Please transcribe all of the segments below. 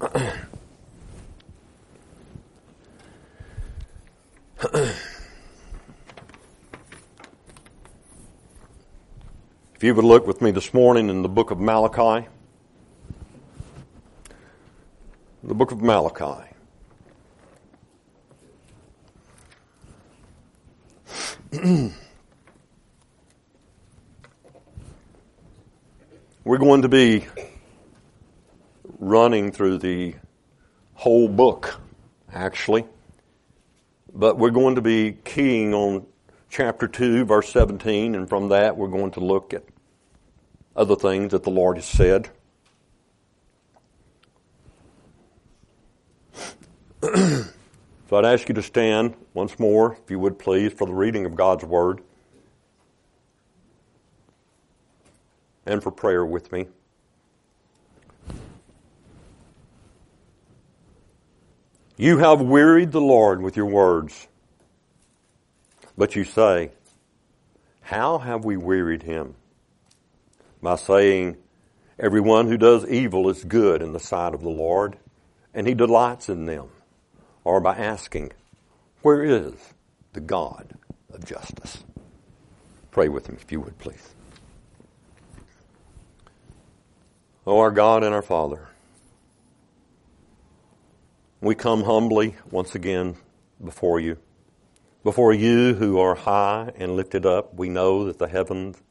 if you would look with me this morning in the book of Malachi, the book of Malachi. We're going to be running through the whole book, actually. But we're going to be keying on chapter 2, verse 17, and from that we're going to look at other things that the Lord has said. so I'd ask you to stand once more, if you would please, for the reading of God's Word and for prayer with me. You have wearied the Lord with your words. But you say, How have we wearied him? By saying, Everyone who does evil is good in the sight of the Lord, and he delights in them. Or by asking, Where is the God of justice? Pray with me if you would, please. O oh, our God and our Father, we come humbly once again before you. Before you who are high and lifted up, we know that the heavens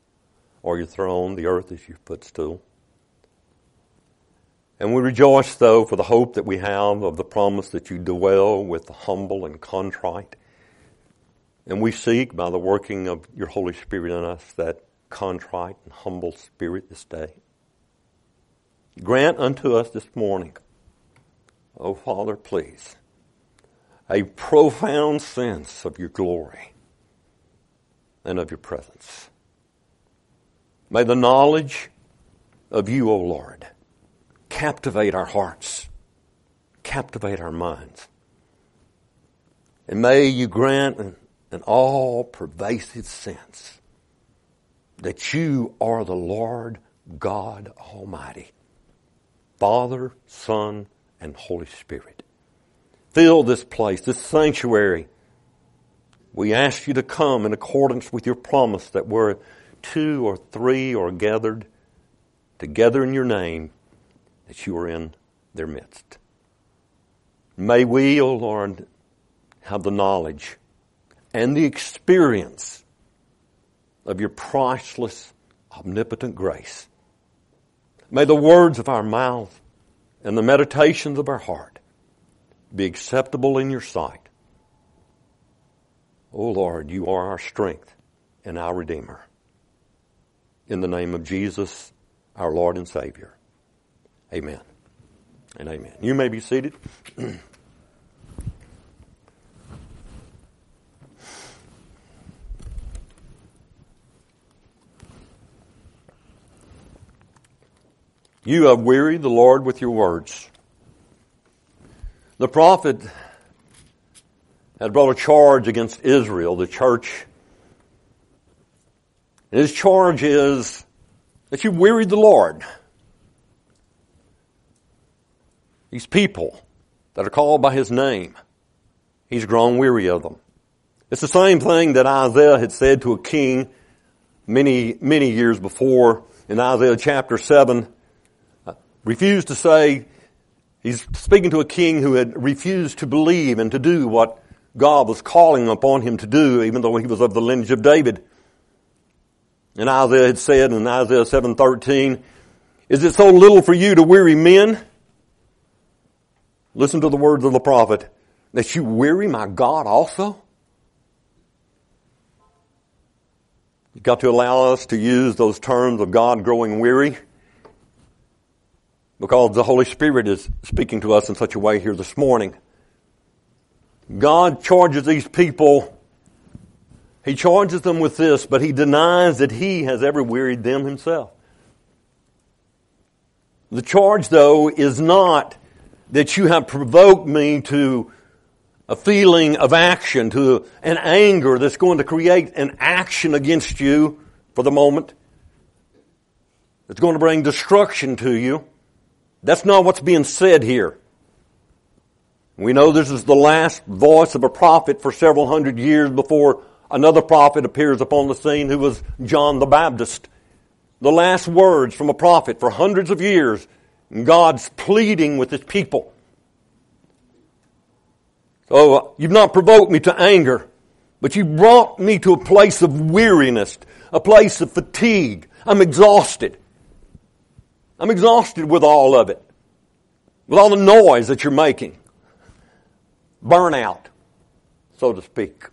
are your throne, the earth is your footstool. And we rejoice, though, for the hope that we have of the promise that you dwell with the humble and contrite. And we seek, by the working of your Holy Spirit in us, that contrite and humble spirit this day. Grant unto us this morning Oh, Father, please, a profound sense of your glory and of your presence. May the knowledge of you, O oh Lord, captivate our hearts, captivate our minds. And may you grant an, an all pervasive sense that you are the Lord God Almighty, Father, Son, and Holy Spirit. Fill this place, this sanctuary. We ask you to come in accordance with your promise that where two or three are gathered together in your name, that you are in their midst. May we, O oh Lord, have the knowledge and the experience of your priceless, omnipotent grace. May the words of our mouth and the meditations of our heart be acceptable in your sight. O oh Lord, you are our strength and our Redeemer. In the name of Jesus, our Lord and Savior. Amen and amen. You may be seated. You have wearied the Lord with your words. The prophet had brought a charge against Israel, the church. His charge is that you wearied the Lord. These people that are called by his name, he's grown weary of them. It's the same thing that Isaiah had said to a king many, many years before in Isaiah chapter 7 refused to say, he's speaking to a king who had refused to believe and to do what God was calling upon him to do, even though he was of the lineage of David. And Isaiah had said in Isaiah 7:13, "Is it so little for you to weary men?" Listen to the words of the prophet, "That you weary my God also?" You've got to allow us to use those terms of God growing weary because the Holy Spirit is speaking to us in such a way here this morning. God charges these people, He charges them with this, but He denies that He has ever wearied them Himself. The charge, though, is not that you have provoked me to a feeling of action, to an anger that's going to create an action against you for the moment. It's going to bring destruction to you. That's not what's being said here. We know this is the last voice of a prophet for several hundred years before another prophet appears upon the scene who was John the Baptist. The last words from a prophet for hundreds of years. God's pleading with his people. So uh, you've not provoked me to anger, but you brought me to a place of weariness, a place of fatigue. I'm exhausted. I'm exhausted with all of it. With all the noise that you're making. Burnout, so to speak.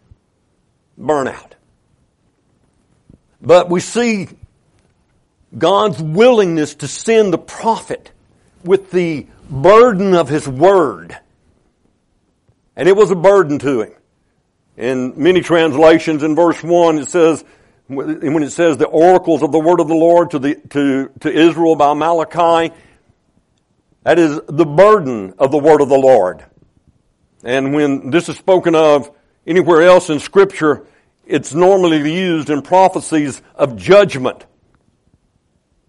Burnout. But we see God's willingness to send the prophet with the burden of his word. And it was a burden to him. In many translations in verse 1 it says, when it says the oracles of the word of the Lord to, the, to, to Israel by Malachi, that is the burden of the word of the Lord. And when this is spoken of anywhere else in scripture, it's normally used in prophecies of judgment.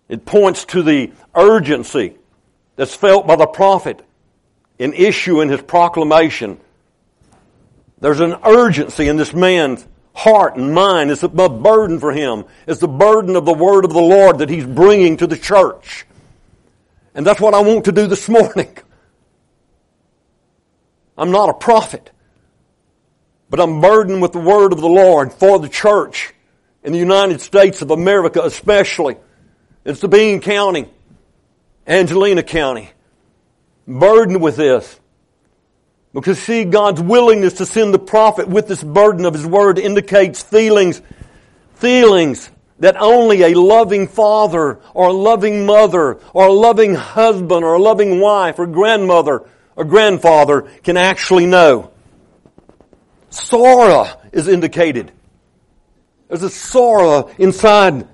It points to the urgency that's felt by the prophet in issuing his proclamation. There's an urgency in this man's heart and mind. It's a burden for him. It's the burden of the word of the Lord that he's bringing to the church. And that's what I want to do this morning. I'm not a prophet, but I'm burdened with the word of the Lord for the church in the United States of America especially. It's Sabine County, Angelina County. Burdened with this. Because see, God's willingness to send the prophet with this burden of His Word indicates feelings, feelings that only a loving father or a loving mother or a loving husband or a loving wife or grandmother or grandfather can actually know. Sorrow is indicated. There's a sorrow inside.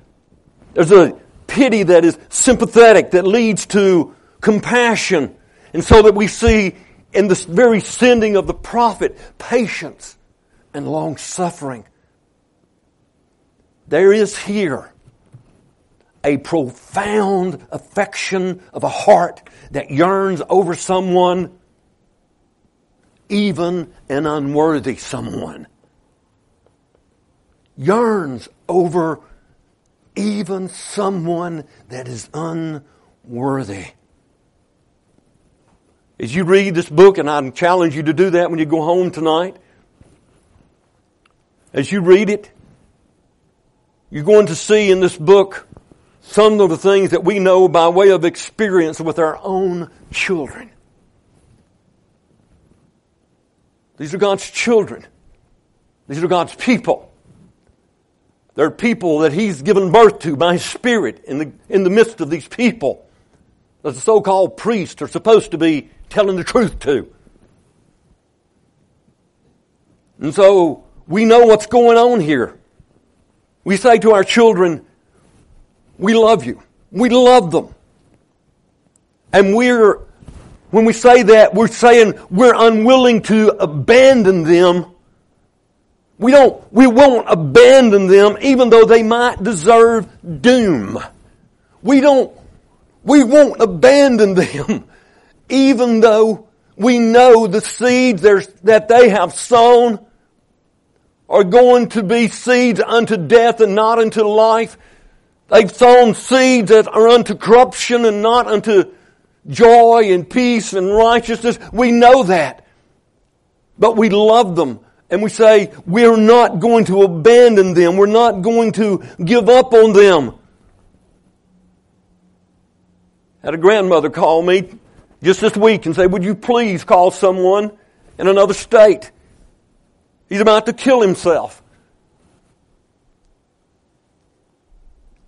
There's a pity that is sympathetic, that leads to compassion. And so that we see in the very sending of the prophet patience and long suffering. There is here a profound affection of a heart that yearns over someone, even an unworthy someone. Yearns over even someone that is unworthy. As you read this book, and I challenge you to do that when you go home tonight, as you read it, you're going to see in this book some of the things that we know by way of experience with our own children. These are God's children. These are God's people. They're people that He's given birth to by His Spirit in the, in the midst of these people that the so-called priests are supposed to be telling the truth to. And so we know what's going on here. We say to our children, we love you. We love them. And we're, when we say that, we're saying we're unwilling to abandon them. We don't, we won't abandon them even though they might deserve doom. We don't, we won't abandon them even though we know the seeds that they have sown are going to be seeds unto death and not unto life. They've sown seeds that are unto corruption and not unto joy and peace and righteousness. We know that. But we love them and we say, we're not going to abandon them. We're not going to give up on them. Had a grandmother call me just this week and say, would you please call someone in another state? He's about to kill himself.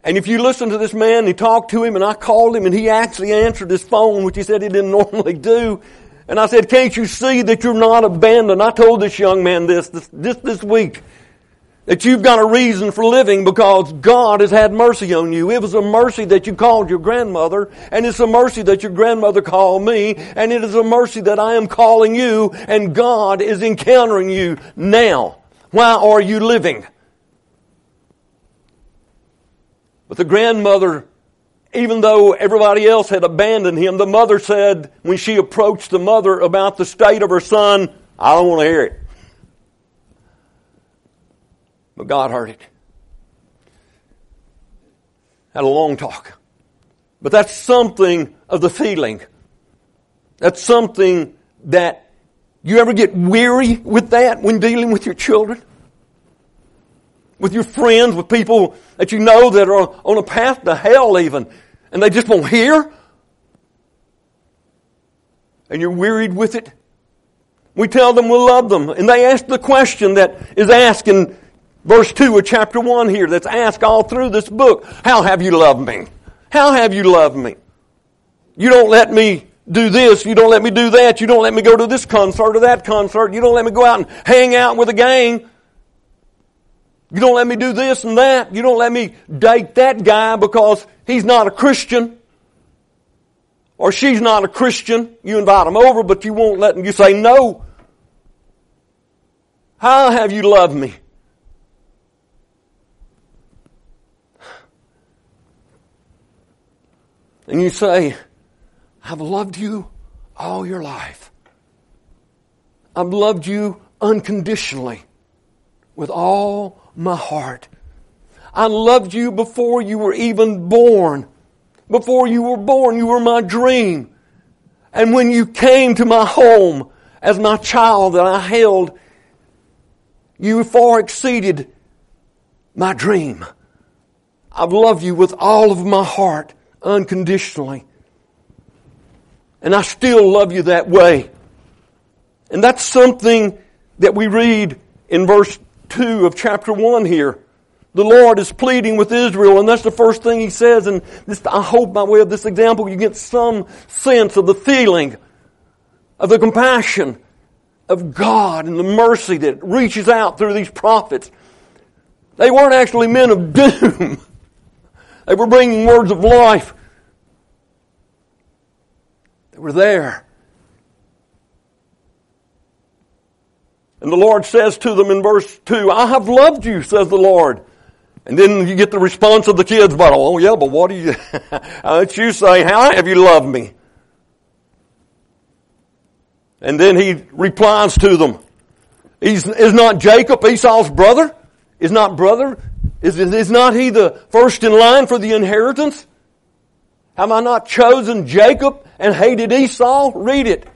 And if you listen to this man, he talked to him and I called him and he actually answered his phone, which he said he didn't normally do. And I said, can't you see that you're not abandoned? I told this young man this, this, this, this week. That you've got a reason for living because God has had mercy on you. It was a mercy that you called your grandmother, and it's a mercy that your grandmother called me, and it is a mercy that I am calling you, and God is encountering you now. Why are you living? But the grandmother even though everybody else had abandoned him, the mother said when she approached the mother about the state of her son, I don't want to hear it. But God heard it. Had a long talk. But that's something of the feeling. That's something that you ever get weary with that when dealing with your children? With your friends, with people that you know that are on a path to hell even, and they just won't hear? And you're wearied with it? We tell them we love them, and they ask the question that is asked in verse 2 of chapter 1 here, that's asked all through this book. How have you loved me? How have you loved me? You don't let me do this. You don't let me do that. You don't let me go to this concert or that concert. You don't let me go out and hang out with a gang. You don't let me do this and that. You don't let me date that guy because he's not a Christian. Or she's not a Christian. You invite them over, but you won't let them. You say no. How have you loved me? And you say, I've loved you all your life. I've loved you unconditionally with all my heart. I loved you before you were even born. Before you were born, you were my dream. And when you came to my home as my child that I held, you far exceeded my dream. I've loved you with all of my heart unconditionally. And I still love you that way. And that's something that we read in verse 2 of chapter 1 here. The Lord is pleading with Israel, and that's the first thing He says. And this, I hope by way of this example you get some sense of the feeling, of the compassion of God and the mercy that reaches out through these prophets. They weren't actually men of doom. They were bringing words of life that were there. And the Lord says to them in verse 2, I have loved you, says the Lord. And then you get the response of the kids, but oh yeah, but what do you, don't you say, how have you loved me? And then he replies to them, He's, is not Jacob Esau's brother? Is not brother? Is, is not he the first in line for the inheritance? Have I not chosen Jacob and hated Esau? Read it.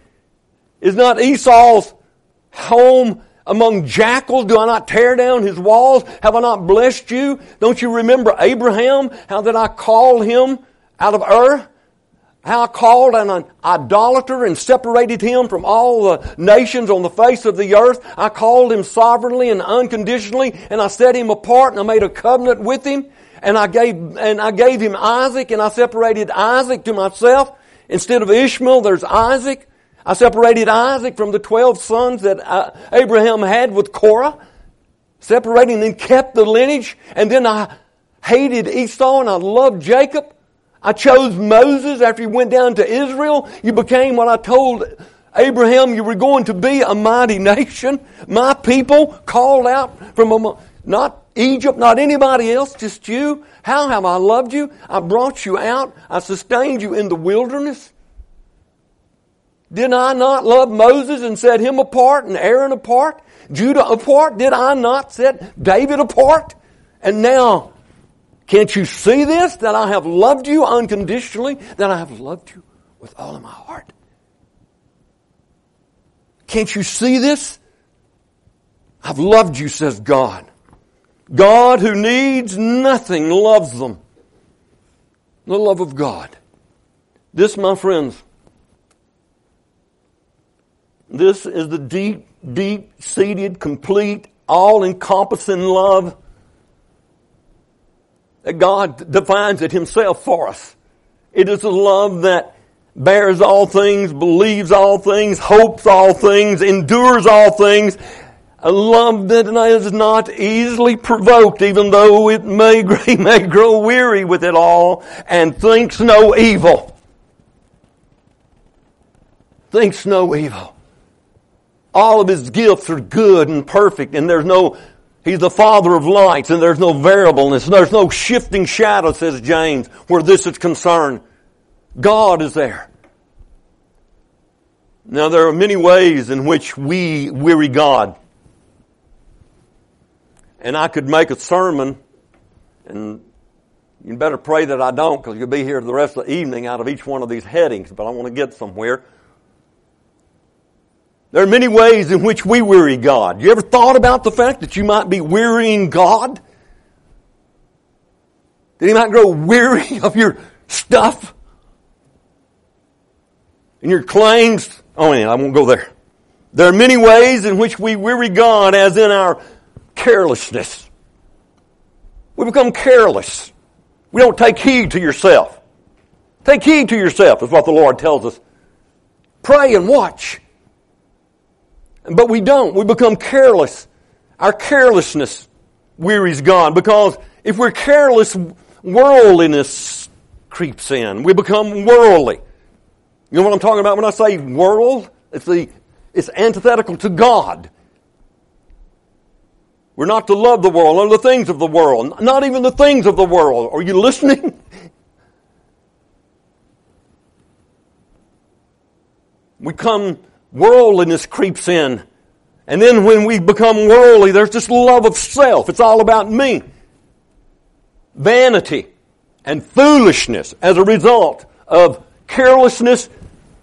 Is not Esau's home among jackals? Do I not tear down his walls? Have I not blessed you? Don't you remember Abraham? How that I called him out of Ur? How I called an idolater and separated him from all the nations on the face of the earth. I called him sovereignly and unconditionally and I set him apart and I made a covenant with him and I gave, and I gave him Isaac and I separated Isaac to myself. Instead of Ishmael, there's Isaac. I separated Isaac from the 12 sons that uh, Abraham had with Korah. Separating and kept the lineage. And then I hated Esau and I loved Jacob. I chose Moses after he went down to Israel. You became what I told Abraham you were going to be a mighty nation. My people called out from among, not Egypt, not anybody else, just you. How have I loved you? I brought you out. I sustained you in the wilderness. Did I not love Moses and set him apart and Aaron apart? Judah apart? Did I not set David apart? And now, can't you see this? That I have loved you unconditionally? That I have loved you with all of my heart? Can't you see this? I've loved you, says God. God who needs nothing loves them. The love of God. This, my friends, this is the deep, deep seated, complete, all encompassing love God defines it Himself for us. It is a love that bears all things, believes all things, hopes all things, endures all things, a love that is not easily provoked, even though it may, may grow weary with it all, and thinks no evil. Thinks no evil. All of his gifts are good and perfect, and there's no He's the Father of lights, and there's no variableness, there's no shifting shadow, says James, where this is concerned. God is there. Now, there are many ways in which we weary God. And I could make a sermon, and you better pray that I don't, because you'll be here the rest of the evening out of each one of these headings, but I want to get somewhere. There are many ways in which we weary God. You ever thought about the fact that you might be wearying God? That He might grow weary of your stuff? And your claims? Oh, man, I won't go there. There are many ways in which we weary God, as in our carelessness. We become careless. We don't take heed to yourself. Take heed to yourself is what the Lord tells us. Pray and watch. But we don't. We become careless. Our carelessness wearies God because if we're careless, worldliness creeps in. We become worldly. You know what I'm talking about when I say world? It's the, it's antithetical to God. We're not to love the world or the things of the world, not even the things of the world. Are you listening? we come, worldliness creeps in. And then when we become worldly, there's this love of self. It's all about me. Vanity and foolishness as a result of carelessness,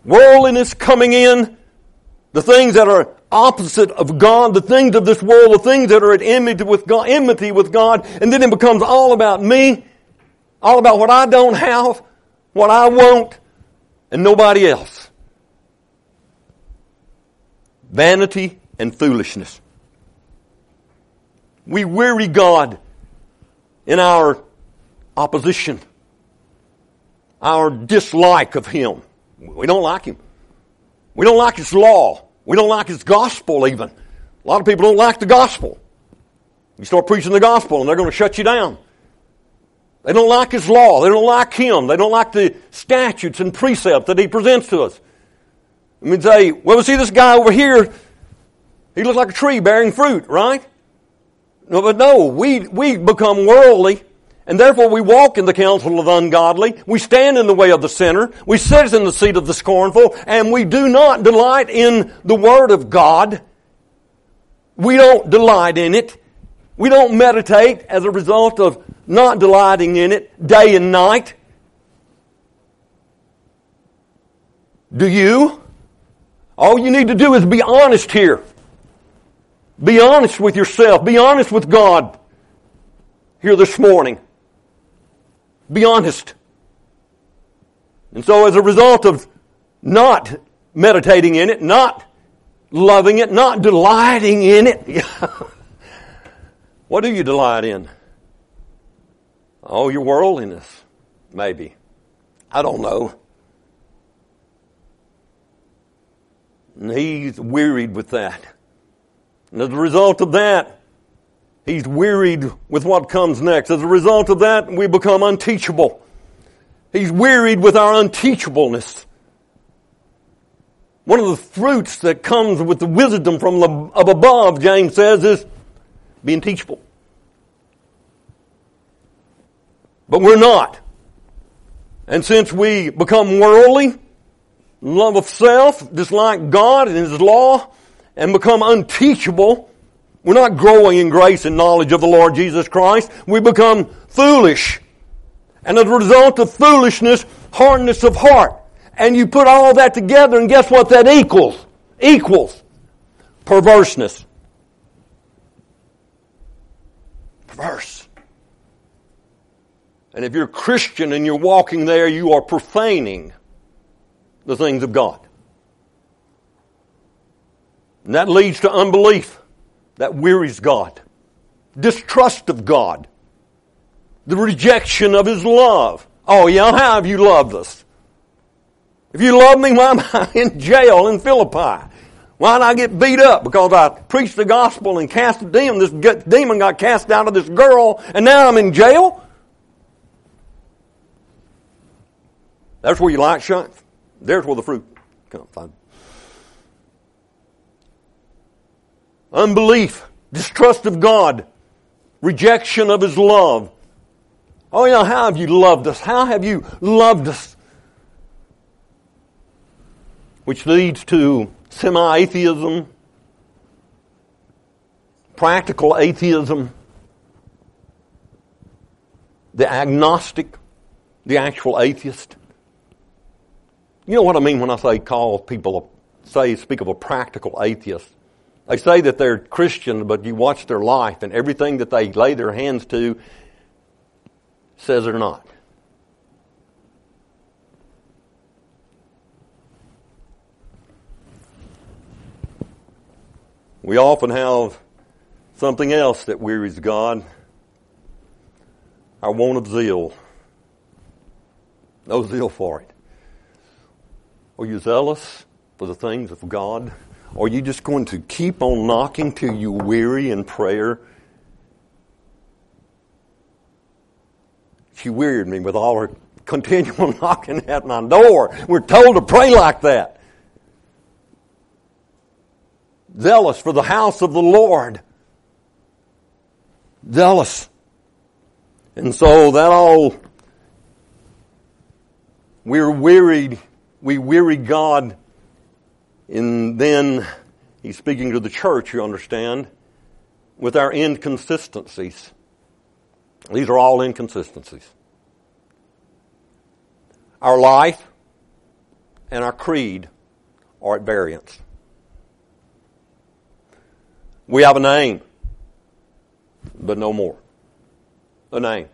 worldliness coming in, the things that are opposite of God, the things of this world, the things that are at enmity with God, enmity with God, and then it becomes all about me, all about what I don't have, what I want, and nobody else. Vanity and foolishness. We weary God in our opposition, our dislike of Him. We don't like Him. We don't like His law. We don't like his gospel even. A lot of people don't like the gospel. You start preaching the gospel and they're going to shut you down. They don't like his law. They don't like him. They don't like the statutes and precepts that he presents to us. I mean, say, well, we see this guy over here. He looks like a tree bearing fruit, right? No, but no, we, we become worldly and therefore we walk in the counsel of ungodly. We stand in the way of the sinner. We sit in the seat of the scornful. And we do not delight in the Word of God. We don't delight in it. We don't meditate as a result of not delighting in it day and night. Do you? All you need to do is be honest here. Be honest with yourself. Be honest with God here this morning. Be honest. And so as a result of not meditating in it, not loving it, not delighting in it, what do you delight in? Oh, your worldliness, maybe. I don't know. And he's wearied with that. And as a result of that, He's wearied with what comes next. As a result of that, we become unteachable. He's wearied with our unteachableness. One of the fruits that comes with the wisdom from of above, James says, is being teachable. But we're not. And since we become worldly, love of self, dislike God and His law, and become unteachable, we're not growing in grace and knowledge of the Lord Jesus Christ. We become foolish. And as a result of foolishness, hardness of heart. And you put all that together and guess what that equals? Equals perverseness. Perverse. And if you're Christian and you're walking there, you are profaning the things of God. And that leads to unbelief that wearies God, distrust of God, the rejection of His love. Oh yeah, how have you loved us? If you love me, why am I in jail in Philippi? Why did I get beat up? Because I preached the gospel and cast a demon. This demon got cast out of this girl, and now I'm in jail? That's where your light shines. There's where the fruit comes. From. Unbelief distrust of God, rejection of His love. Oh, yeah, how have you loved us? How have you loved us? Which leads to semi atheism, practical atheism, the agnostic, the actual atheist. You know what I mean when I say call people, say, speak of a practical atheist. They say that they're Christian, but you watch their life and everything that they lay their hands to says they're not. We often have something else that wearies God our want of zeal. No zeal for it. Are you zealous for the things of God? Are you just going to keep on knocking till you weary in prayer? She wearied me with all her continual knocking at my door. We're told to pray like that. Zealous for the house of the Lord. Zealous. And so that all, we're wearied, we weary God, and then he's speaking to the church, you understand, with our inconsistencies. These are all inconsistencies. Our life and our creed are at variance. We have a name, but no more. A name.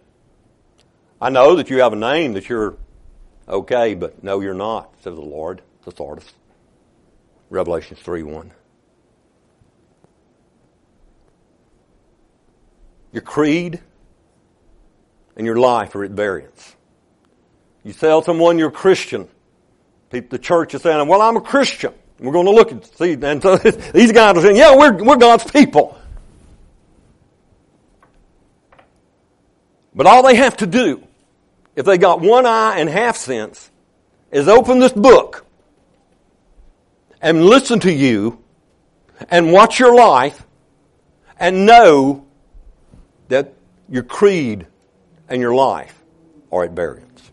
I know that you have a name that you're okay, but no, you're not, says the Lord, the Sardis. Revelation 3 1. Your creed and your life are at variance. You tell someone you're Christian, the church is saying, well, I'm a Christian. We're going to look and see, and so these guys are saying, yeah, we're, we're God's people. But all they have to do, if they got one eye and half sense, is open this book and listen to you and watch your life and know that your creed and your life are at variance.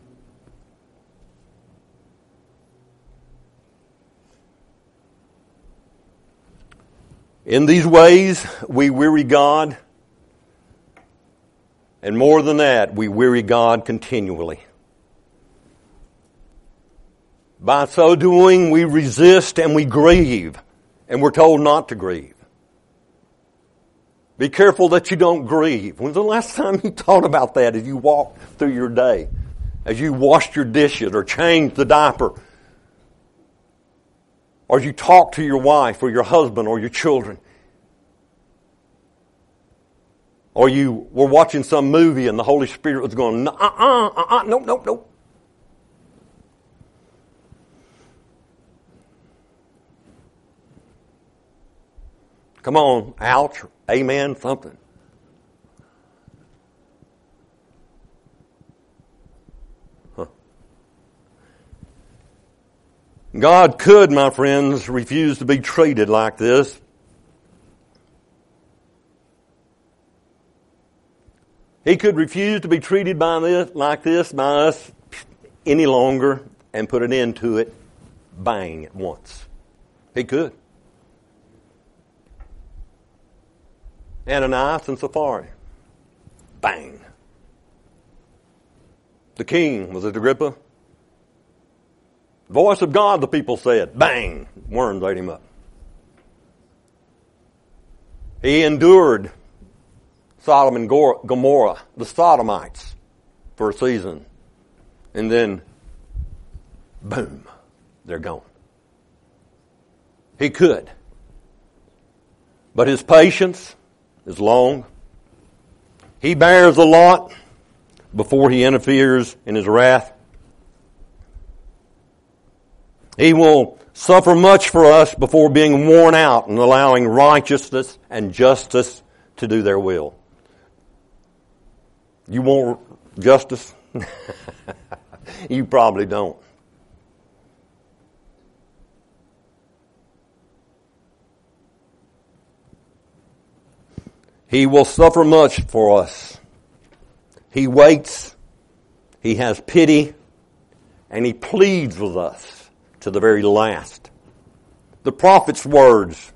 In these ways, we weary God, and more than that, we weary God continually. By so doing, we resist and we grieve, and we're told not to grieve. Be careful that you don't grieve. When's the last time you thought about that as you walked through your day? As you washed your dishes or changed the diaper? Or as you talked to your wife or your husband or your children? Or you were watching some movie and the Holy Spirit was going, uh uh, uh uh, nope, nope, nope. Come on, ouch, amen, something. God could, my friends, refuse to be treated like this. He could refuse to be treated by this, like this by us any longer and put an end to it bang at once. He could. Ananias and Sapphira. Bang. The king, was it Agrippa? Voice of God, the people said. Bang. Worms ate him up. He endured Sodom and Gomorrah, the Sodomites, for a season. And then, boom, they're gone. He could. But his patience, is long. He bears a lot before he interferes in his wrath. He will suffer much for us before being worn out and allowing righteousness and justice to do their will. You want justice? you probably don't. He will suffer much for us. He waits, He has pity, and He pleads with us to the very last. The prophet's words,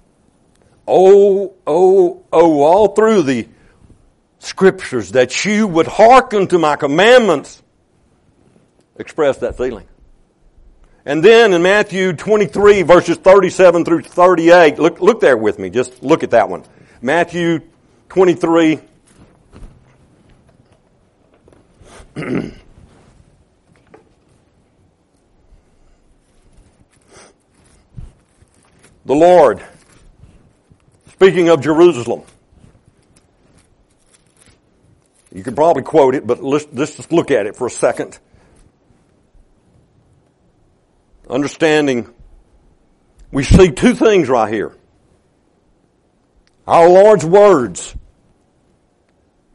oh, oh, oh, all through the scriptures that you would hearken to my commandments express that feeling. And then in Matthew 23 verses 37 through 38, look, look there with me. Just look at that one. Matthew 23. the Lord, speaking of Jerusalem, you can probably quote it, but let's, let's just look at it for a second. Understanding, we see two things right here. Our Lord's words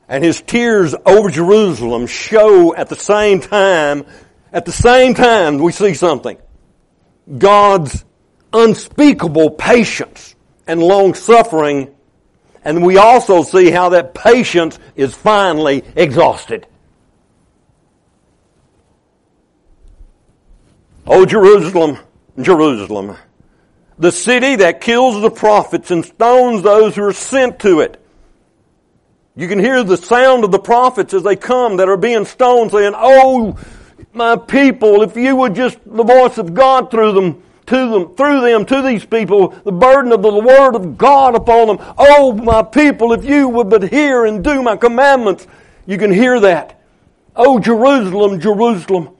and his tears over Jerusalem show at the same time, at the same time we see something. God's unspeakable patience and long suffering and we also see how that patience is finally exhausted. Oh, Jerusalem, Jerusalem, the city that kills the prophets and stones those who are sent to it. You can hear the sound of the prophets as they come that are being stoned saying, Oh, my people, if you would just, the voice of God through them, to them, through them, to these people, the burden of the word of God upon them. Oh, my people, if you would but hear and do my commandments, you can hear that. Oh, Jerusalem, Jerusalem,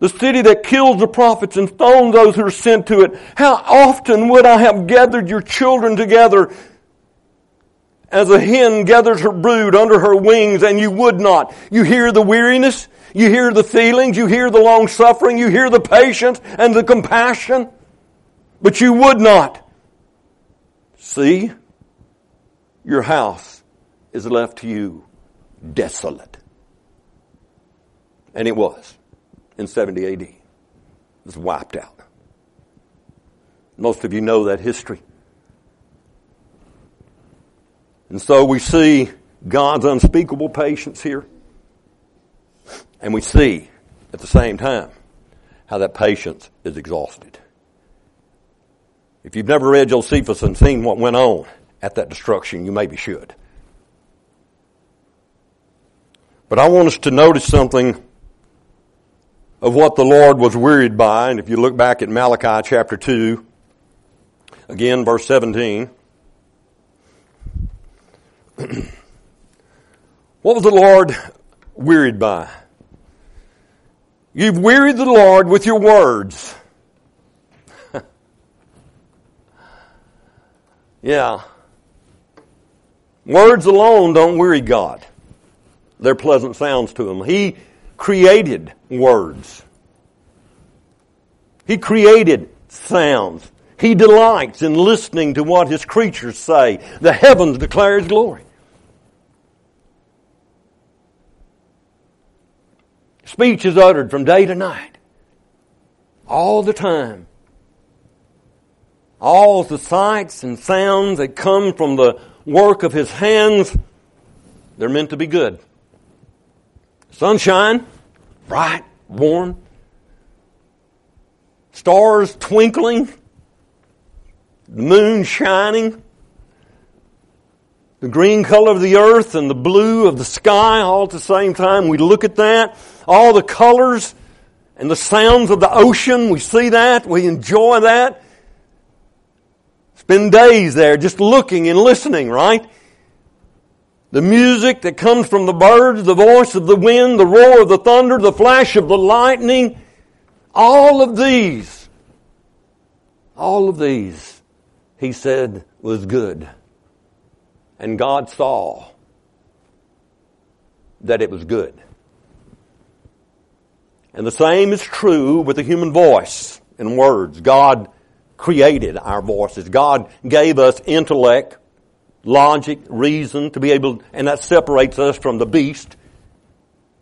the city that kills the prophets and stones those who are sent to it. How often would I have gathered your children together as a hen gathers her brood under her wings and you would not. You hear the weariness. You hear the feelings. You hear the long suffering. You hear the patience and the compassion. But you would not. See, your house is left to you desolate. And it was in 70 AD. It was wiped out. Most of you know that history. And so we see God's unspeakable patience here. And we see at the same time how that patience is exhausted. If you've never read Josephus and seen what went on at that destruction, you maybe should. But I want us to notice something of what the Lord was wearied by. And if you look back at Malachi chapter 2, again, verse 17. what was the Lord wearied by? You've wearied the Lord with your words. yeah. Words alone don't weary God. They're pleasant sounds to Him. He created words. He created sounds. He delights in listening to what His creatures say. The heavens declare His glory. Speech is uttered from day to night. All the time. All the sights and sounds that come from the work of His hands, they're meant to be good. Sunshine, bright, warm. Stars twinkling. The moon shining. The green color of the earth and the blue of the sky all at the same time. We look at that all the colors and the sounds of the ocean. We see that. We enjoy that. Spend days there just looking and listening, right? The music that comes from the birds, the voice of the wind, the roar of the thunder, the flash of the lightning. All of these, all of these, he said was good. And God saw that it was good. And the same is true with the human voice and words. God created our voices. God gave us intellect, logic, reason to be able, and that separates us from the beast.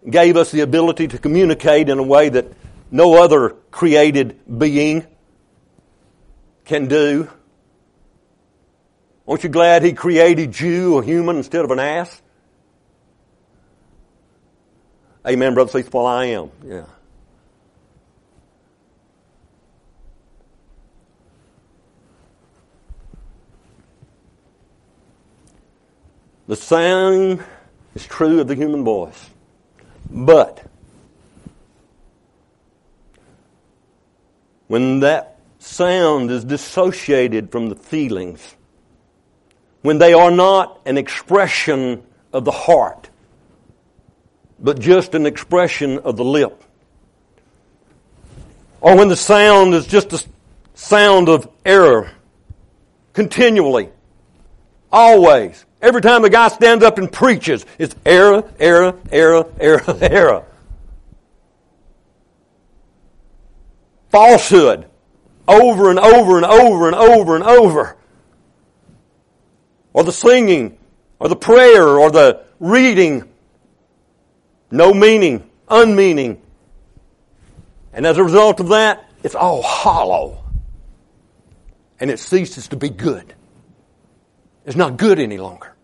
Gave us the ability to communicate in a way that no other created being can do. Aren't you glad He created you a human instead of an ass? Amen, Brother Cease. Well, I am. Yeah. The same is true of the human voice. But when that sound is dissociated from the feelings, when they are not an expression of the heart, but just an expression of the lip, or when the sound is just a sound of error continually, always, Every time a guy stands up and preaches, it's error, error, error, error, error. Falsehood. Over and over and over and over and over. Or the singing, or the prayer, or the reading. No meaning, unmeaning. And as a result of that, it's all hollow. And it ceases to be good. It's not good any longer.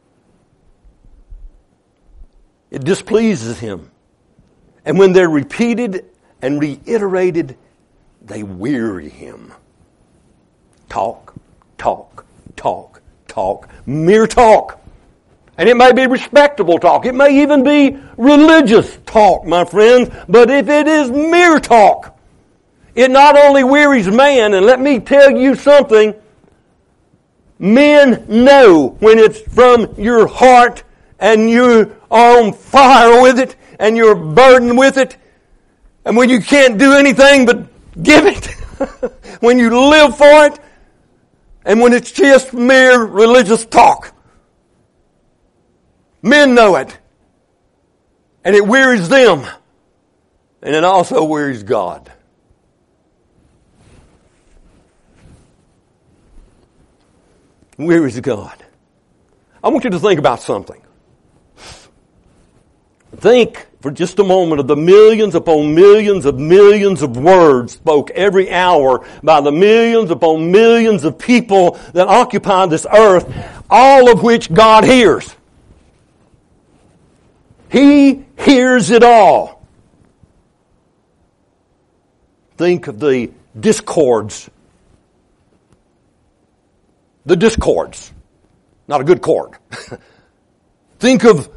It displeases him. And when they're repeated and reiterated, they weary him. Talk, talk, talk, talk, mere talk. And it may be respectable talk. It may even be religious talk, my friends. But if it is mere talk, it not only wearies man, and let me tell you something, men know when it's from your heart and you are on fire with it and you're burdened with it. And when you can't do anything but give it, when you live for it, and when it's just mere religious talk. Men know it. And it wearies them. And it also wearies God. Wearies God. I want you to think about something. Think for just a moment of the millions upon millions of millions of words spoke every hour by the millions upon millions of people that occupy this earth, all of which God hears. He hears it all. Think of the discords. The discords. Not a good chord. Think of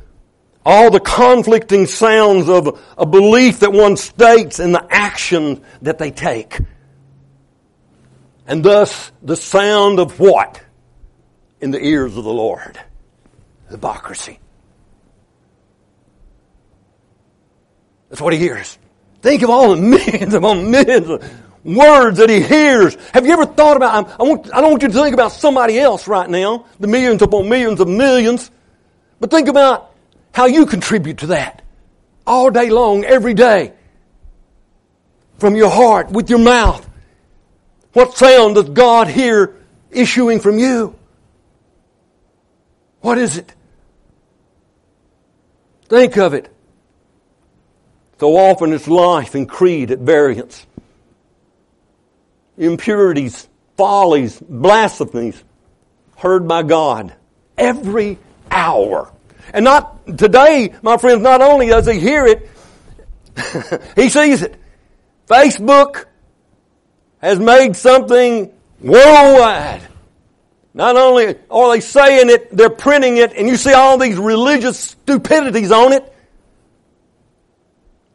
all the conflicting sounds of a belief that one states and the action that they take. And thus the sound of what? In the ears of the Lord. Hypocrisy. That's what he hears. Think of all the millions upon millions of words that he hears. Have you ever thought about, I, want, I don't want you to think about somebody else right now, the millions upon millions of millions, but think about how you contribute to that all day long, every day. From your heart, with your mouth. What sound does God hear issuing from you? What is it? Think of it. So often it's life and creed at variance. Impurities, follies, blasphemies heard by God every hour. And not today, my friends, not only does he hear it, he sees it. Facebook has made something worldwide. Not only are they saying it, they're printing it, and you see all these religious stupidities on it.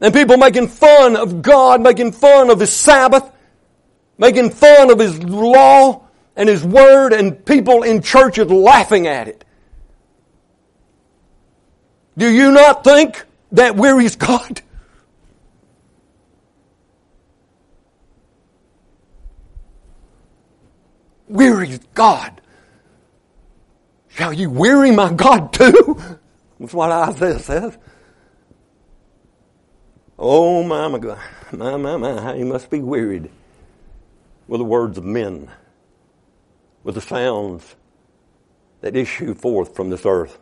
And people making fun of God, making fun of His Sabbath, making fun of His law and His Word, and people in churches laughing at it. Do you not think that wearies God? Wearies God. Shall you weary my God too? That's what Isaiah says. Oh my, my God. My, my, my, how you must be wearied with the words of men, with the sounds that issue forth from this earth.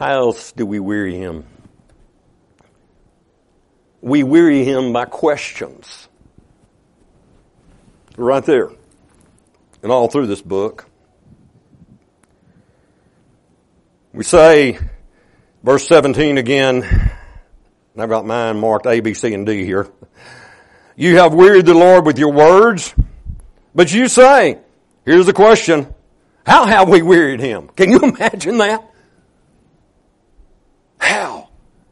How else do we weary him? we weary him by questions. Right there. And all through this book. We say, verse 17 again, I've got mine marked A, B, C, and D here. You have wearied the Lord with your words, but you say, here's the question, how have we wearied him? Can you imagine that? How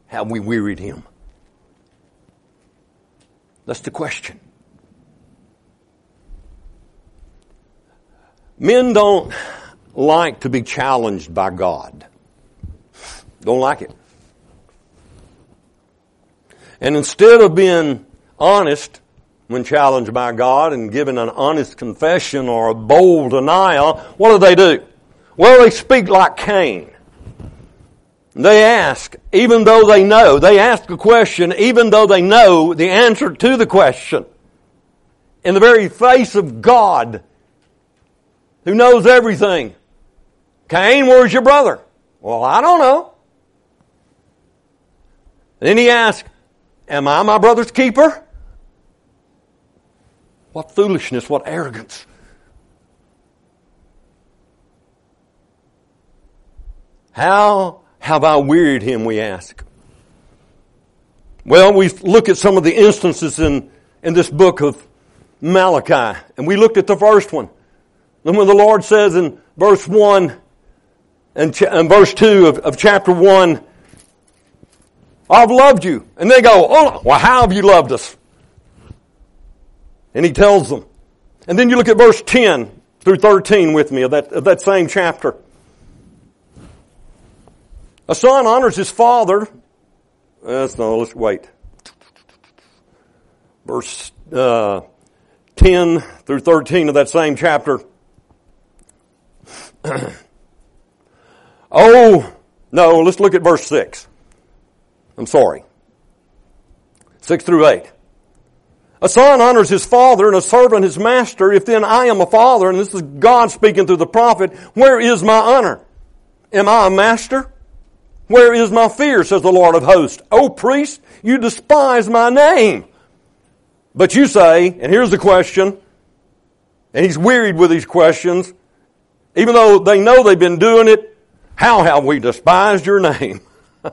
have we wearied him? That's the question. Men don't like to be challenged by God. Don't like it. And instead of being honest when challenged by God and giving an honest confession or a bold denial, what do they do? Well, they speak like Cain. They ask, even though they know, they ask a question, even though they know the answer to the question. In the very face of God, who knows everything. Cain, where's your brother? Well, I don't know. Then he asks, Am I my brother's keeper? What foolishness, what arrogance. How have I wearied him, we ask. Well, we look at some of the instances in, in this book of Malachi, and we looked at the first one. And when the Lord says in verse 1 and, ch- and verse 2 of, of chapter 1, I've loved you. And they go, oh, well, how have you loved us? And he tells them. And then you look at verse 10 through 13 with me of that, of that same chapter. A son honors his father. That's no, let's wait. Verse uh, 10 through 13 of that same chapter. oh, no, let's look at verse 6. I'm sorry. 6 through 8. A son honors his father and a servant his master. If then I am a father, and this is God speaking through the prophet, where is my honor? Am I a master? Where is my fear, says the Lord of hosts? O priest, you despise my name. But you say, and here's the question, and he's wearied with these questions, even though they know they've been doing it, how have we despised your name?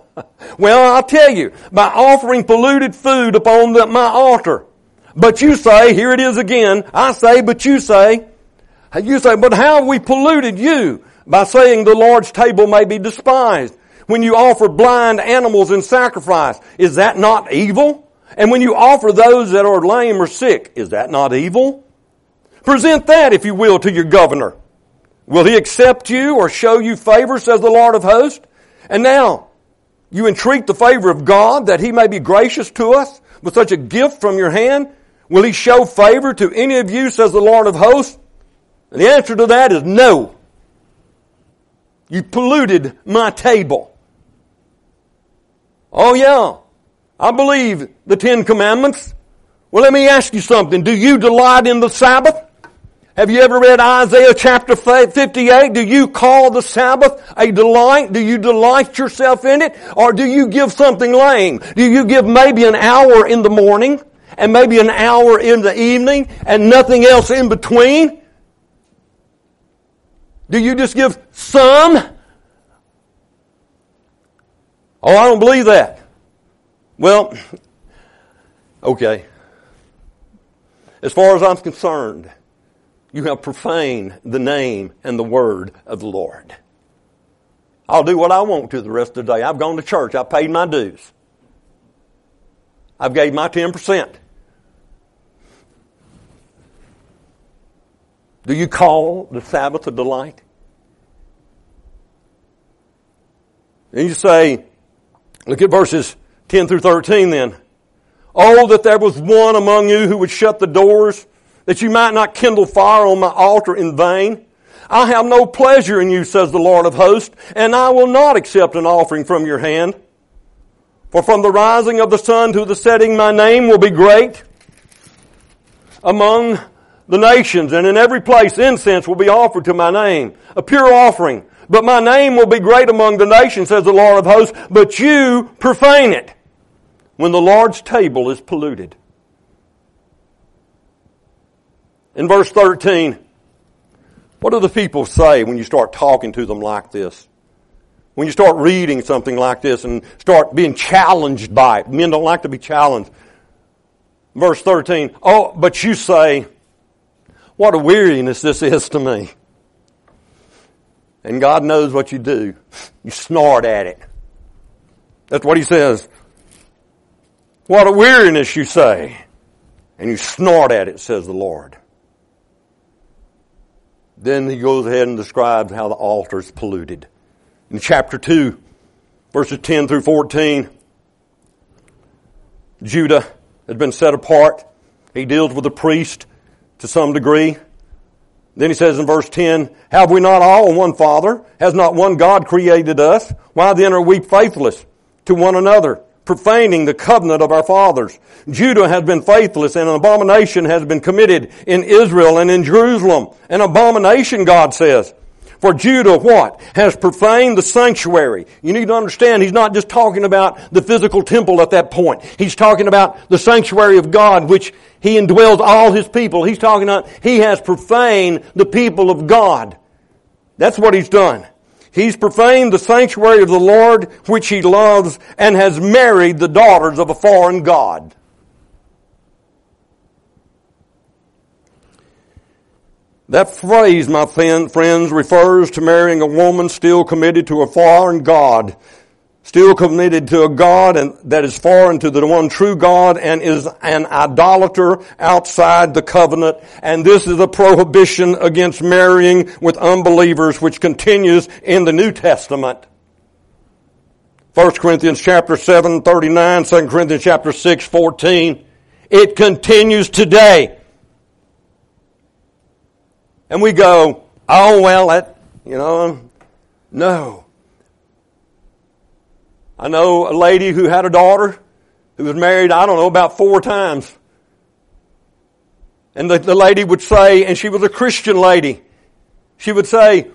well, I'll tell you, by offering polluted food upon the, my altar. But you say, here it is again, I say, but you say, you say, but how have we polluted you? By saying the Lord's table may be despised. When you offer blind animals in sacrifice, is that not evil? And when you offer those that are lame or sick, is that not evil? Present that, if you will, to your governor. Will he accept you or show you favor, says the Lord of hosts? And now, you entreat the favor of God that He may be gracious to us with such a gift from your hand? Will He show favor to any of you, says the Lord of hosts? And the answer to that is no. You polluted my table. Oh yeah, I believe the Ten Commandments. Well, let me ask you something. Do you delight in the Sabbath? Have you ever read Isaiah chapter 58? Do you call the Sabbath a delight? Do you delight yourself in it? Or do you give something lame? Do you give maybe an hour in the morning and maybe an hour in the evening and nothing else in between? Do you just give some? Oh, I don't believe that. Well, okay. As far as I'm concerned, you have profaned the name and the word of the Lord. I'll do what I want to the rest of the day. I've gone to church. I've paid my dues. I've gave my 10%. Do you call the Sabbath a delight? And you say, look at verses 10 through 13 then. Oh, that there was one among you who would shut the doors that you might not kindle fire on my altar in vain. I have no pleasure in you, says the Lord of hosts, and I will not accept an offering from your hand. For from the rising of the sun to the setting, my name will be great among the nations, and in every place incense will be offered to my name, a pure offering. But my name will be great among the nations, says the Lord of hosts, but you profane it. when the Lord's table is polluted. In verse 13, what do the people say when you start talking to them like this? When you start reading something like this and start being challenged by it. Men don't like to be challenged. Verse 13, oh, but you say, what a weariness this is to me. And God knows what you do. You snort at it. That's what he says. What a weariness, you say. And you snort at it, says the Lord. Then he goes ahead and describes how the altar is polluted. In chapter 2, verses 10 through 14, Judah has been set apart. He deals with the priest to some degree. Then he says in verse 10, Have we not all one Father? Has not one God created us? Why then are we faithless to one another? profaning the covenant of our fathers. Judah has been faithless and an abomination has been committed in Israel and in Jerusalem. An abomination, God says. For Judah, what? Has profaned the sanctuary. You need to understand, he's not just talking about the physical temple at that point. He's talking about the sanctuary of God, which he indwells all his people. He's talking about, he has profaned the people of God. That's what he's done. He's profaned the sanctuary of the Lord, which he loves, and has married the daughters of a foreign God. That phrase, my friends, refers to marrying a woman still committed to a foreign God still committed to a God and that is foreign to the one true God and is an idolater outside the covenant. And this is a prohibition against marrying with unbelievers which continues in the New Testament. 1 Corinthians chapter 7, 39, 2 Corinthians chapter 6, 14. It continues today. And we go, oh well, that, you know, no. I know a lady who had a daughter who was married, I don't know, about four times. And the, the lady would say, and she was a Christian lady, she would say,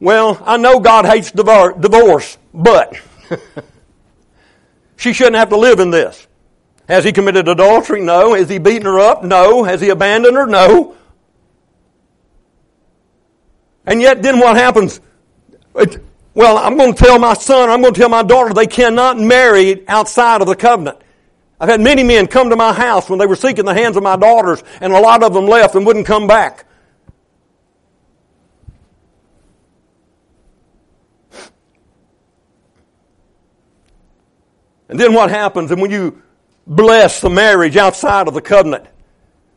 well, I know God hates divorce, but she shouldn't have to live in this. Has he committed adultery? No. Has he beaten her up? No. Has he abandoned her? No. And yet then what happens? It, well, I'm going to tell my son, I'm going to tell my daughter they cannot marry outside of the covenant. I've had many men come to my house when they were seeking the hands of my daughters, and a lot of them left and wouldn't come back. And then what happens? And when you bless the marriage outside of the covenant,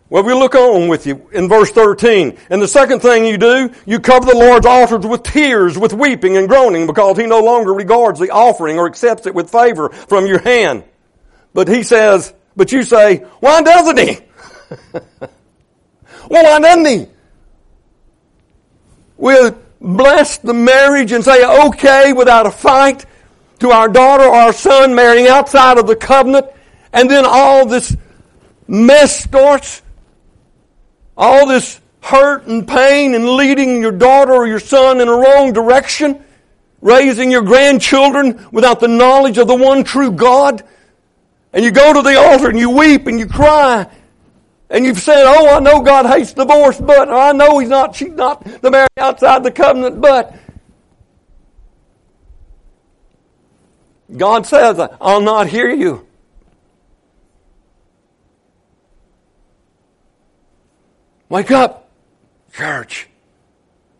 well, we look on with you in verse 13. And the second thing you do, you cover the Lord's altars with tears, with weeping and groaning because he no longer regards the offering or accepts it with favor from your hand. But he says, but you say, why doesn't he? well, why doesn't he? We'll bless the marriage and say, okay, without a fight to our daughter or our son marrying outside of the covenant. And then all this mess starts all this hurt and pain and leading your daughter or your son in a wrong direction, raising your grandchildren without the knowledge of the one true God, and you go to the altar and you weep and you cry, and you've said, "Oh, I know God hates divorce, but I know He's not. She's not the marriage outside the covenant, but." God says, I'll not hear you. Wake up, church.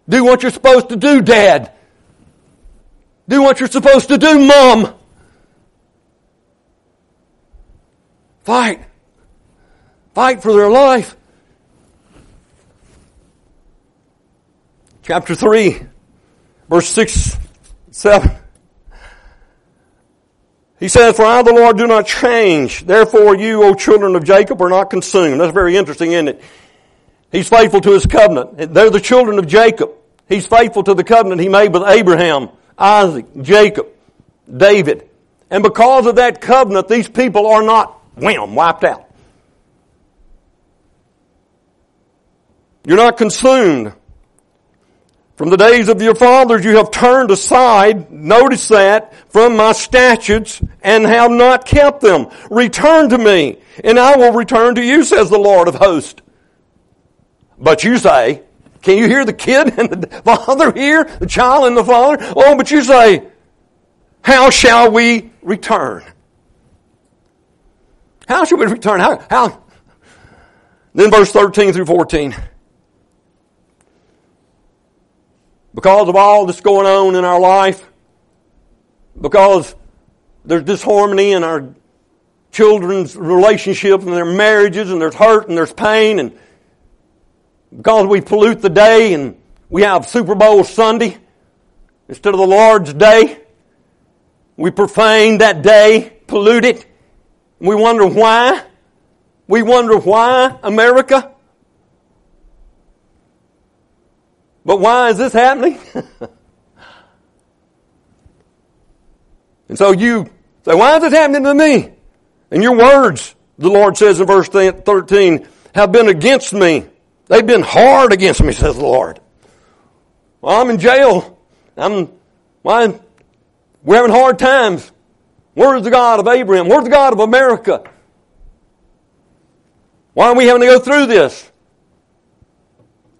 Do what you're supposed to do, dad. Do what you're supposed to do, mom. Fight. Fight for their life. Chapter 3, verse 6, 7. He says, For I, the Lord, do not change. Therefore, you, O children of Jacob, are not consumed. That's very interesting, isn't it? He's faithful to his covenant. They're the children of Jacob. He's faithful to the covenant he made with Abraham, Isaac, Jacob, David. And because of that covenant, these people are not wham, wiped out. You're not consumed. From the days of your fathers you have turned aside, notice that, from my statutes and have not kept them. Return to me and I will return to you, says the Lord of hosts. But you say, can you hear the kid and the father here? The child and the father? Oh, but you say, how shall we return? How shall we return? How, how? Then verse 13 through 14. because of all that's going on in our life, because there's disharmony in our children's relationships and their marriages and there's hurt and there's pain and because we pollute the day and we have Super Bowl Sunday instead of the Lord's day, we profane that day, pollute it. We wonder why. We wonder why America. But why is this happening? and so you say, why is this happening to me? And your words, the Lord says in verse 13, have been against me. They've been hard against me, says the Lord. Well, I'm in jail. I'm, why? We're having hard times. Where's the God of Abraham? Where's the God of America? Why are we having to go through this?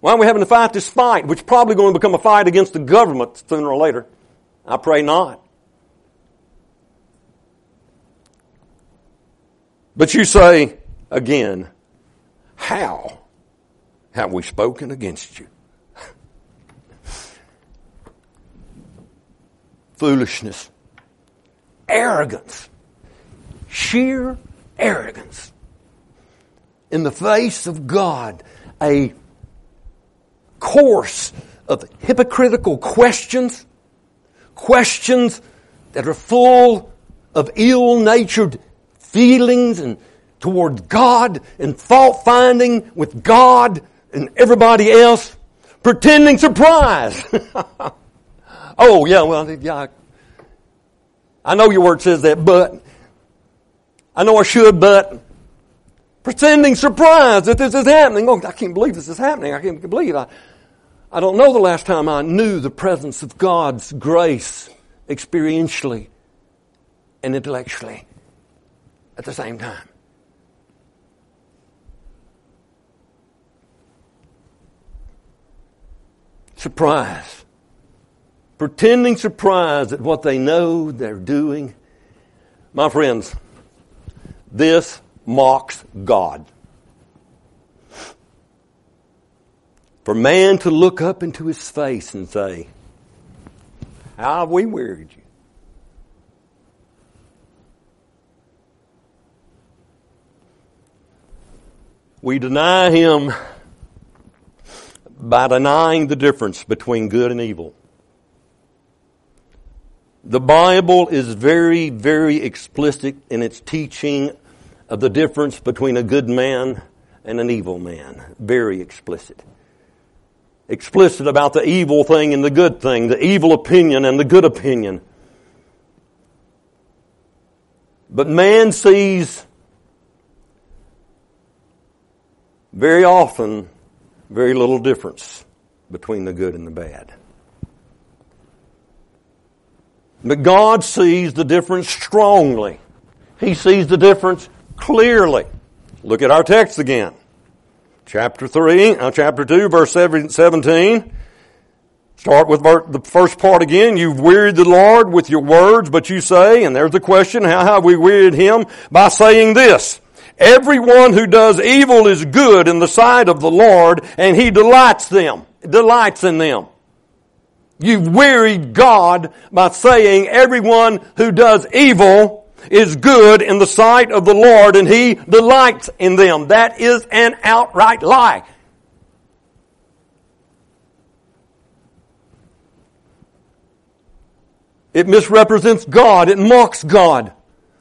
Why are we having to fight this fight, which is probably going to become a fight against the government sooner or later? I pray not. But you say again, how have we spoken against you? Foolishness, arrogance, sheer arrogance. In the face of God, a course of hypocritical questions, questions that are full of ill-natured feelings and toward God and fault finding with God and everybody else, pretending surprise. oh yeah, well yeah. I know your word says that, but I know I should, but pretending surprise that this is happening. Oh, I can't believe this is happening. I can't believe I, I don't know the last time I knew the presence of God's grace experientially and intellectually at the same time. Surprise. Pretending surprise at what they know they're doing. My friends, this mocks God. For man to look up into his face and say, How have we wearied you? We deny him by denying the difference between good and evil. The Bible is very, very explicit in its teaching of the difference between a good man and an evil man. Very explicit explicit about the evil thing and the good thing, the evil opinion and the good opinion. But man sees very often very little difference between the good and the bad. But God sees the difference strongly. He sees the difference clearly. Look at our text again chapter 3, uh, chapter 2, verse 17. Start with the first part again. You've wearied the Lord with your words, but you say, and there's the question, how have we wearied him? By saying this, everyone who does evil is good in the sight of the Lord, and he delights them, delights in them. You've wearied God by saying everyone who does evil is good in the sight of the Lord and He delights in them. That is an outright lie. It misrepresents God. It mocks God.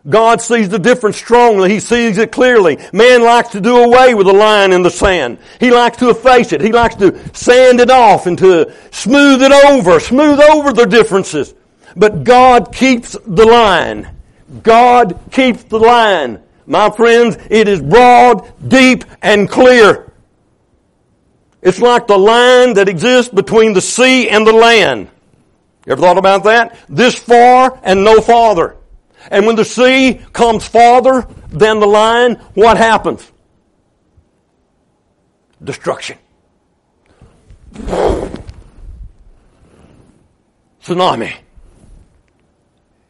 God sees the difference strongly. He sees it clearly. Man likes to do away with the line in the sand. He likes to efface it. He likes to sand it off and to smooth it over, smooth over the differences. But God keeps the line. God keeps the line. My friends, it is broad, deep, and clear. It's like the line that exists between the sea and the land. You ever thought about that? This far and no farther. And when the sea comes farther than the line, what happens? Destruction. Tsunami.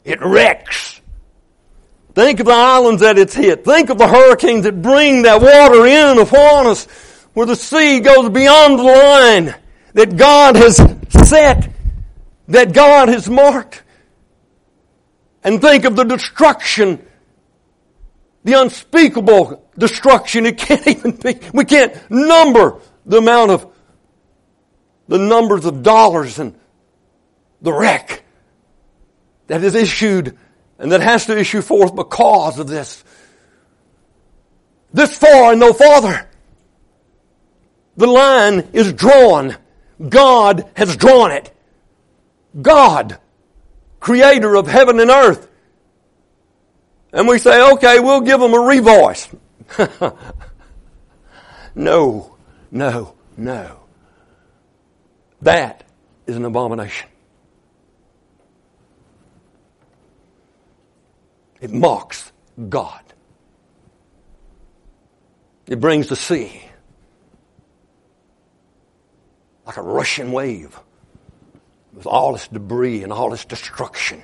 It wrecks. Think of the islands that it's hit. Think of the hurricanes that bring that water in upon us where the sea goes beyond the line that God has set, that God has marked. And think of the destruction, the unspeakable destruction. It can't even be, we can't number the amount of, the numbers of dollars and the wreck that is issued and that has to issue forth because of this. This far and no farther. The line is drawn. God has drawn it. God, creator of heaven and earth. And we say, okay, we'll give them a revoice. no, no, no. That is an abomination. It mocks God. It brings the sea like a rushing wave with all its debris and all its destruction.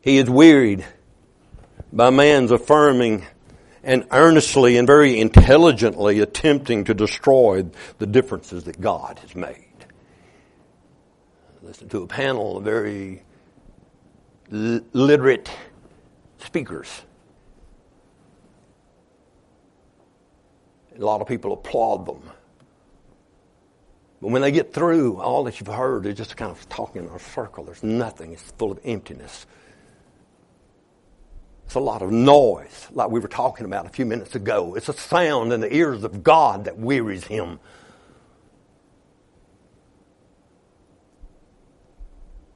He is wearied by man's affirming and earnestly and very intelligently attempting to destroy the differences that God has made. Listen to a panel of very literate speakers A lot of people applaud them. But when they get through, all that you've heard is just kind of talking in a circle. There's nothing. It's full of emptiness. It's a lot of noise, like we were talking about a few minutes ago. It's a sound in the ears of God that wearies him.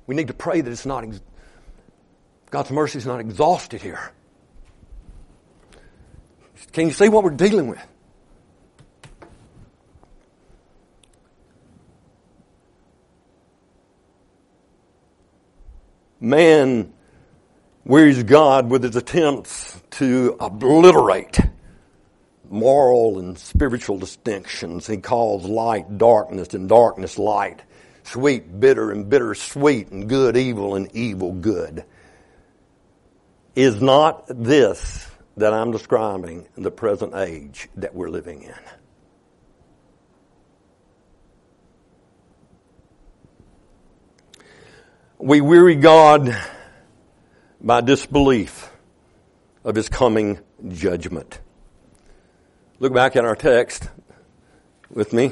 We need to pray that it's not, God's mercy is not exhausted here. Can you see what we're dealing with? Man wearies God with his attempts to obliterate moral and spiritual distinctions. He calls light darkness and darkness light, sweet bitter and bitter sweet, and good evil and evil good. Is not this that I'm describing the present age that we're living in? We weary God by disbelief of his coming judgment. Look back at our text with me.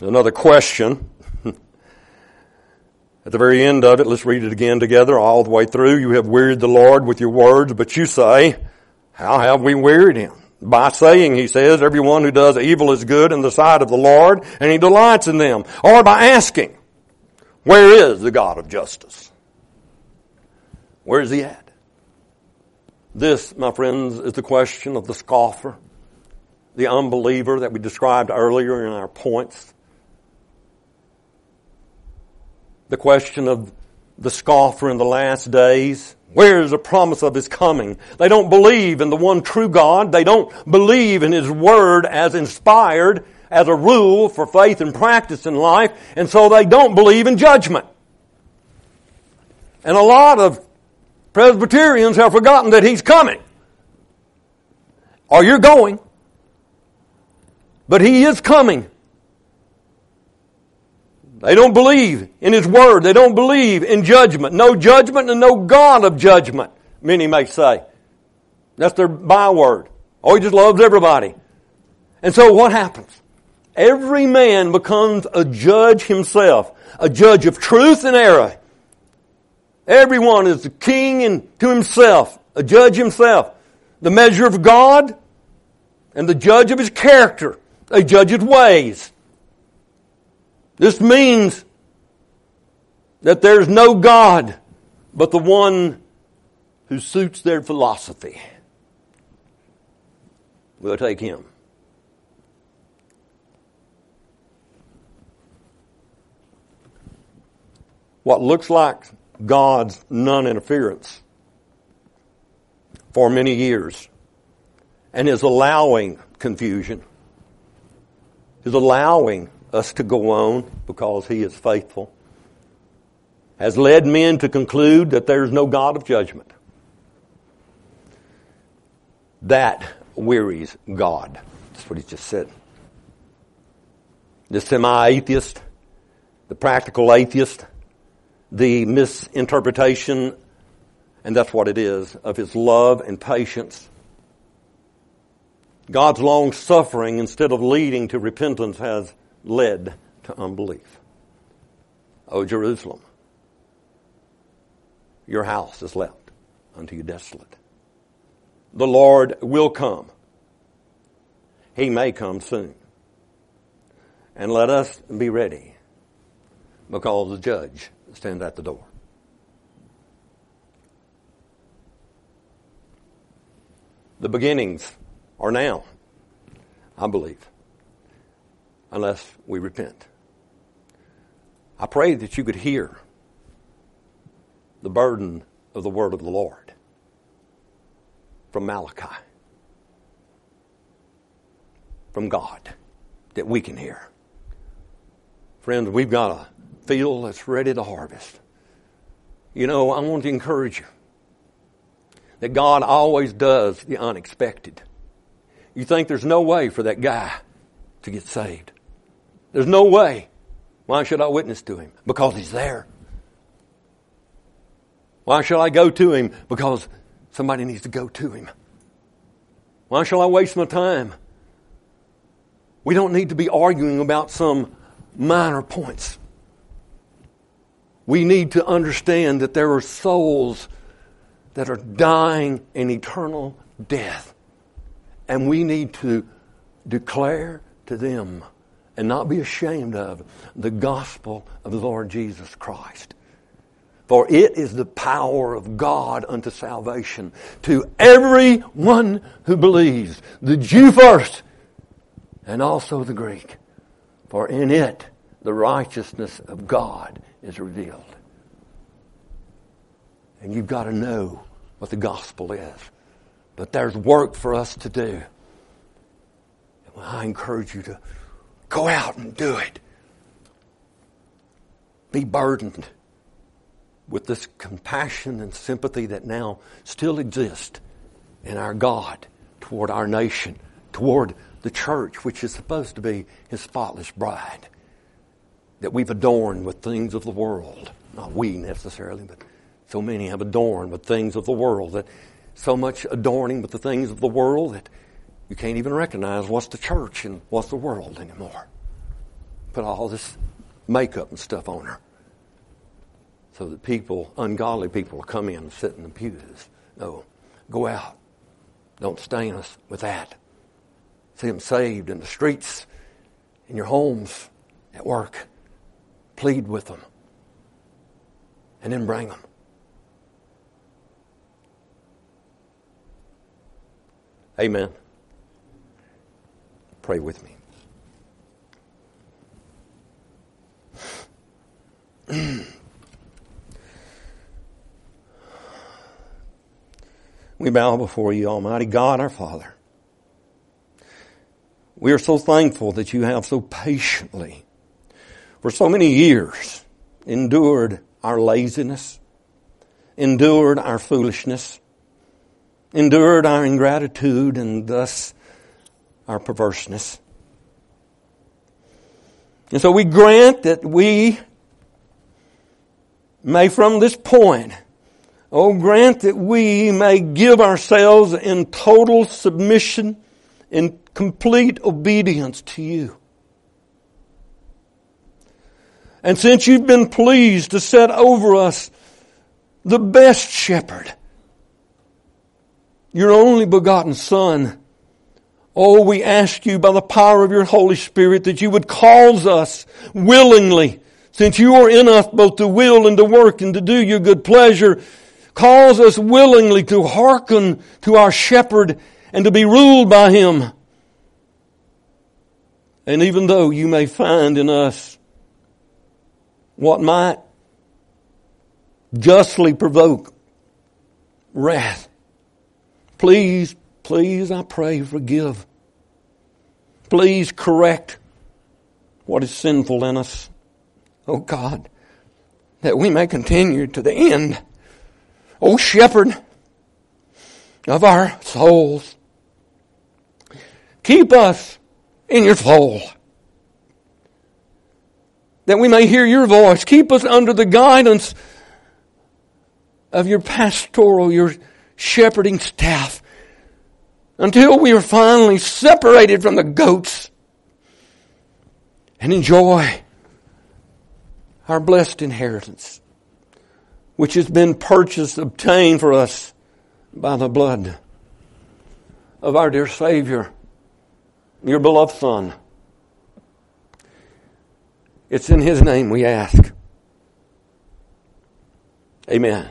Another question. At the very end of it, let's read it again together all the way through. You have wearied the Lord with your words, but you say, how have we wearied him? By saying, he says, everyone who does evil is good in the sight of the Lord, and he delights in them. Or by asking, where is the God of justice? Where is he at? This, my friends, is the question of the scoffer, the unbeliever that we described earlier in our points. The question of the scoffer in the last days. Where is the promise of His coming? They don't believe in the one true God. They don't believe in His Word as inspired, as a rule for faith and practice in life, and so they don't believe in judgment. And a lot of Presbyterians have forgotten that He's coming. Or you're going. But He is coming. They don't believe in His Word. They don't believe in judgment. No judgment and no God of judgment, many may say. That's their byword. Oh, He just loves everybody. And so what happens? Every man becomes a judge himself, a judge of truth and error. Everyone is a king and to himself, a judge himself. The measure of God and the judge of his character, a judge of ways. This means that there's no God but the one who suits their philosophy. We'll take him. What looks like God's non interference for many years and is allowing confusion, is allowing us to go on because He is faithful, has led men to conclude that there is no God of judgment. That wearies God. That's what He just said. The semi atheist, the practical atheist, the misinterpretation and that's what it is, of His love and patience. God's long suffering, instead of leading to repentance, has led to unbelief. O Jerusalem, your house is left unto you desolate. The Lord will come. He may come soon. And let us be ready because the judge stands at the door. The beginnings are now, I believe, unless we repent. I pray that you could hear the burden of the word of the Lord from Malachi, from God, that we can hear. Friends, we've got a field that's ready to harvest. You know, I want to encourage you that God always does the unexpected. You think there's no way for that guy to get saved. There's no way. Why should I witness to him? Because he's there. Why shall I go to him? Because somebody needs to go to him. Why shall I waste my time? We don't need to be arguing about some minor points. We need to understand that there are souls that are dying in eternal death. And we need to declare to them and not be ashamed of the gospel of the Lord Jesus Christ. For it is the power of God unto salvation to everyone who believes, the Jew first, and also the Greek. For in it the righteousness of God is revealed. And you've got to know what the gospel is. But there's work for us to do. I encourage you to go out and do it. Be burdened with this compassion and sympathy that now still exists in our God toward our nation, toward the church, which is supposed to be his spotless bride, that we've adorned with things of the world. Not we necessarily, but so many have adorned with things of the world that so much adorning with the things of the world that you can't even recognize what's the church and what's the world anymore. Put all this makeup and stuff on her. So that people, ungodly people, come in and sit in the pews. No, go out. Don't stain us with that. See them saved in the streets, in your homes, at work. Plead with them. And then bring them. Amen. Pray with me. we bow before you, Almighty God, our Father. We are so thankful that you have so patiently, for so many years, endured our laziness, endured our foolishness, endured our ingratitude and thus our perverseness. And so we grant that we may from this point, oh grant that we may give ourselves in total submission, in complete obedience to you. And since you've been pleased to set over us the best shepherd, your only begotten Son. Oh, we ask you by the power of your Holy Spirit that you would cause us willingly, since you are in us both to will and to work and to do your good pleasure, cause us willingly to hearken to our shepherd and to be ruled by him. And even though you may find in us what might justly provoke wrath, please, please, I pray, forgive. Please correct what is sinful in us. Oh God, that we may continue to the end. Oh shepherd of our souls, keep us in your fold. That we may hear your voice. Keep us under the guidance of your pastoral, your shepherding staff until we are finally separated from the goats and enjoy our blessed inheritance, which has been purchased, obtained for us by the blood of our dear Savior, your beloved Son. It's in His name we ask. Amen.